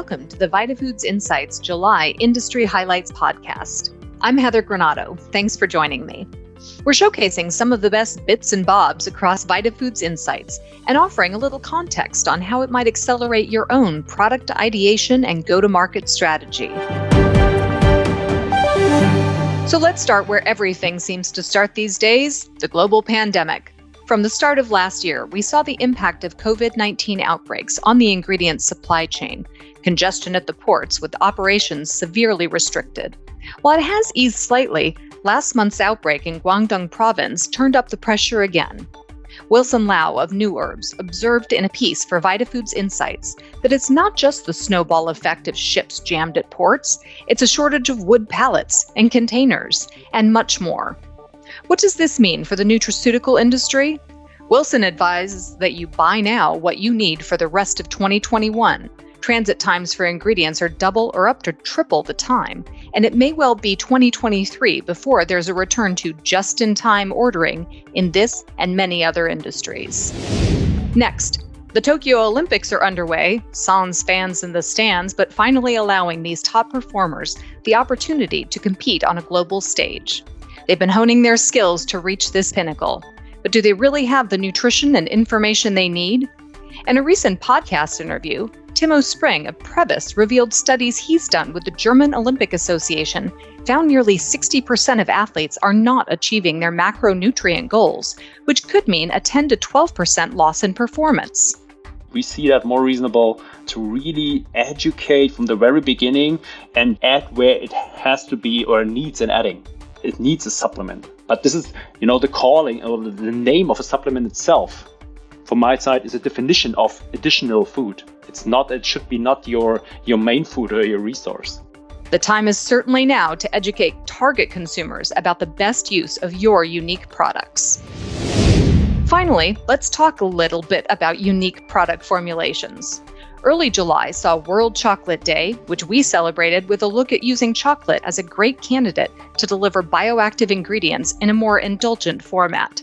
welcome to the VitaFoods Insights July Industry Highlights podcast. I'm Heather Granado. Thanks for joining me. We're showcasing some of the best bits and bobs across VitaFoods Insights and offering a little context on how it might accelerate your own product ideation and go to market strategy. So let's start where everything seems to start these days the global pandemic. From the start of last year, we saw the impact of COVID 19 outbreaks on the ingredient supply chain, congestion at the ports with operations severely restricted. While it has eased slightly, last month's outbreak in Guangdong province turned up the pressure again. Wilson Lau of Nuherbs observed in a piece for VitaFoods Insights that it's not just the snowball effect of ships jammed at ports, it's a shortage of wood pallets and containers, and much more. What does this mean for the nutraceutical industry? Wilson advises that you buy now what you need for the rest of 2021. Transit times for ingredients are double or up to triple the time, and it may well be 2023 before there's a return to just in time ordering in this and many other industries. Next, the Tokyo Olympics are underway, sans fans in the stands, but finally allowing these top performers the opportunity to compete on a global stage. They've been honing their skills to reach this pinnacle. But do they really have the nutrition and information they need? In a recent podcast interview, Timo Spring of Prebys revealed studies he's done with the German Olympic Association found nearly 60% of athletes are not achieving their macronutrient goals, which could mean a 10 to 12% loss in performance. We see that more reasonable to really educate from the very beginning and add where it has to be or needs an adding it needs a supplement. But this is, you know, the calling or the name of a supplement itself. From my side, is a definition of additional food. It's not. It should be not your your main food or your resource. The time is certainly now to educate target consumers about the best use of your unique products. Finally, let's talk a little bit about unique product formulations. Early July saw World Chocolate Day, which we celebrated with a look at using chocolate as a great candidate to deliver bioactive ingredients in a more indulgent format.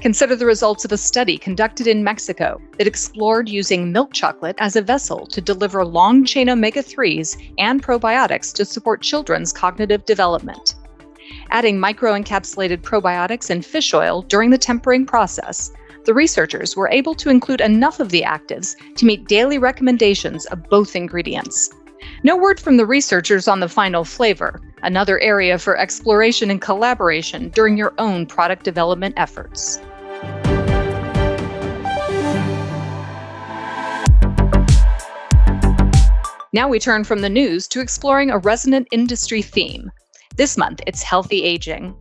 Consider the results of a study conducted in Mexico that explored using milk chocolate as a vessel to deliver long chain omega 3s and probiotics to support children's cognitive development. Adding microencapsulated probiotics and fish oil during the tempering process the researchers were able to include enough of the actives to meet daily recommendations of both ingredients. No word from the researchers on the final flavor, another area for exploration and collaboration during your own product development efforts. Now we turn from the news to exploring a resonant industry theme. This month, it's healthy aging.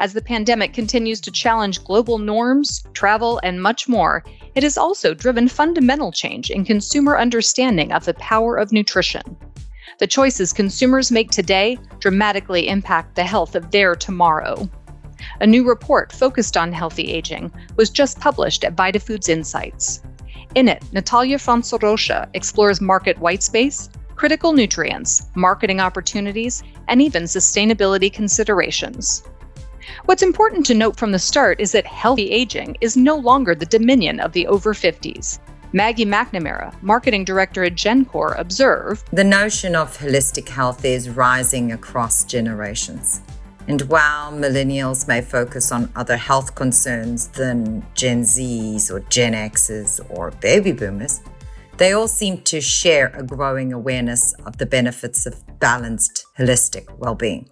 As the pandemic continues to challenge global norms, travel, and much more, it has also driven fundamental change in consumer understanding of the power of nutrition. The choices consumers make today dramatically impact the health of their tomorrow. A new report focused on healthy aging was just published at VitaFoods Insights. In it, Natalia Fonserocha explores market whitespace, critical nutrients, marketing opportunities, and even sustainability considerations. What's important to note from the start is that healthy aging is no longer the dominion of the over 50s. Maggie McNamara, marketing director at Gencor, observed The notion of holistic health is rising across generations. And while millennials may focus on other health concerns than Gen Zs or Gen Xs or baby boomers, they all seem to share a growing awareness of the benefits of balanced, holistic well being.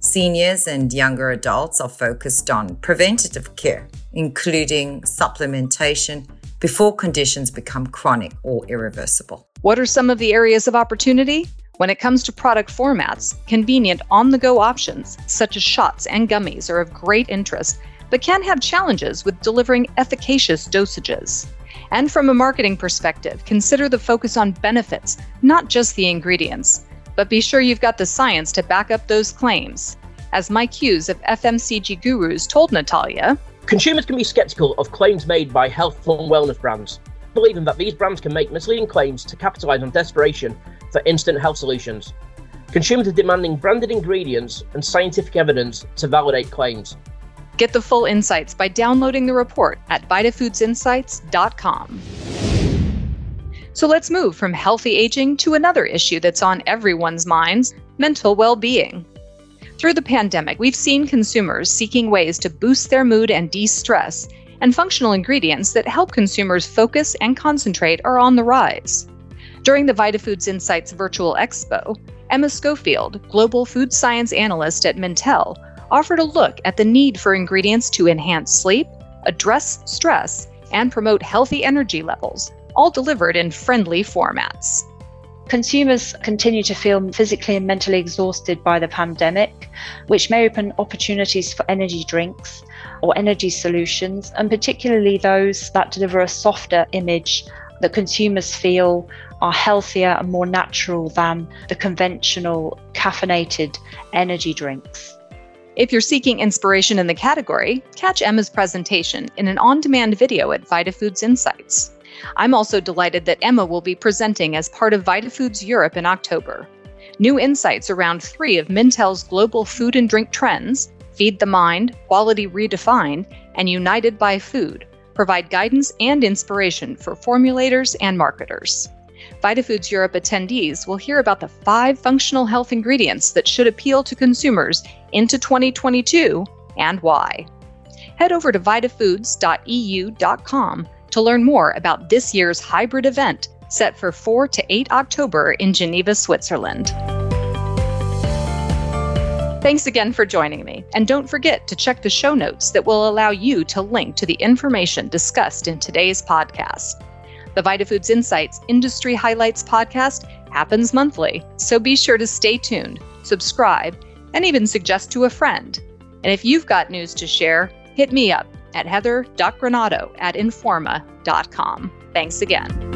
Seniors and younger adults are focused on preventative care, including supplementation before conditions become chronic or irreversible. What are some of the areas of opportunity? When it comes to product formats, convenient on the go options, such as shots and gummies, are of great interest, but can have challenges with delivering efficacious dosages. And from a marketing perspective, consider the focus on benefits, not just the ingredients but be sure you've got the science to back up those claims. As Mike Hughes of FMCG Gurus told Natalia, Consumers can be skeptical of claims made by health and wellness brands, believing that these brands can make misleading claims to capitalize on desperation for instant health solutions. Consumers are demanding branded ingredients and scientific evidence to validate claims. Get the full insights by downloading the report at VitaFoodsInsights.com. So let's move from healthy aging to another issue that's on everyone's minds mental well being. Through the pandemic, we've seen consumers seeking ways to boost their mood and de stress, and functional ingredients that help consumers focus and concentrate are on the rise. During the VitaFoods Insights Virtual Expo, Emma Schofield, Global Food Science Analyst at Mintel, offered a look at the need for ingredients to enhance sleep, address stress, and promote healthy energy levels, all delivered in friendly formats. Consumers continue to feel physically and mentally exhausted by the pandemic, which may open opportunities for energy drinks or energy solutions, and particularly those that deliver a softer image that consumers feel are healthier and more natural than the conventional caffeinated energy drinks. If you're seeking inspiration in the category, catch Emma's presentation in an on demand video at VitaFoods Insights. I'm also delighted that Emma will be presenting as part of VitaFoods Europe in October. New insights around three of Mintel's global food and drink trends Feed the Mind, Quality Redefined, and United by Food provide guidance and inspiration for formulators and marketers. VitaFoods Europe attendees will hear about the five functional health ingredients that should appeal to consumers into 2022 and why. Head over to vitafoods.eu.com to learn more about this year's hybrid event set for 4 to 8 October in Geneva, Switzerland. Thanks again for joining me, and don't forget to check the show notes that will allow you to link to the information discussed in today's podcast. The VitaFoods Insights Industry Highlights podcast happens monthly, so be sure to stay tuned, subscribe, and even suggest to a friend. And if you've got news to share, hit me up at heather.granado at informa.com. Thanks again.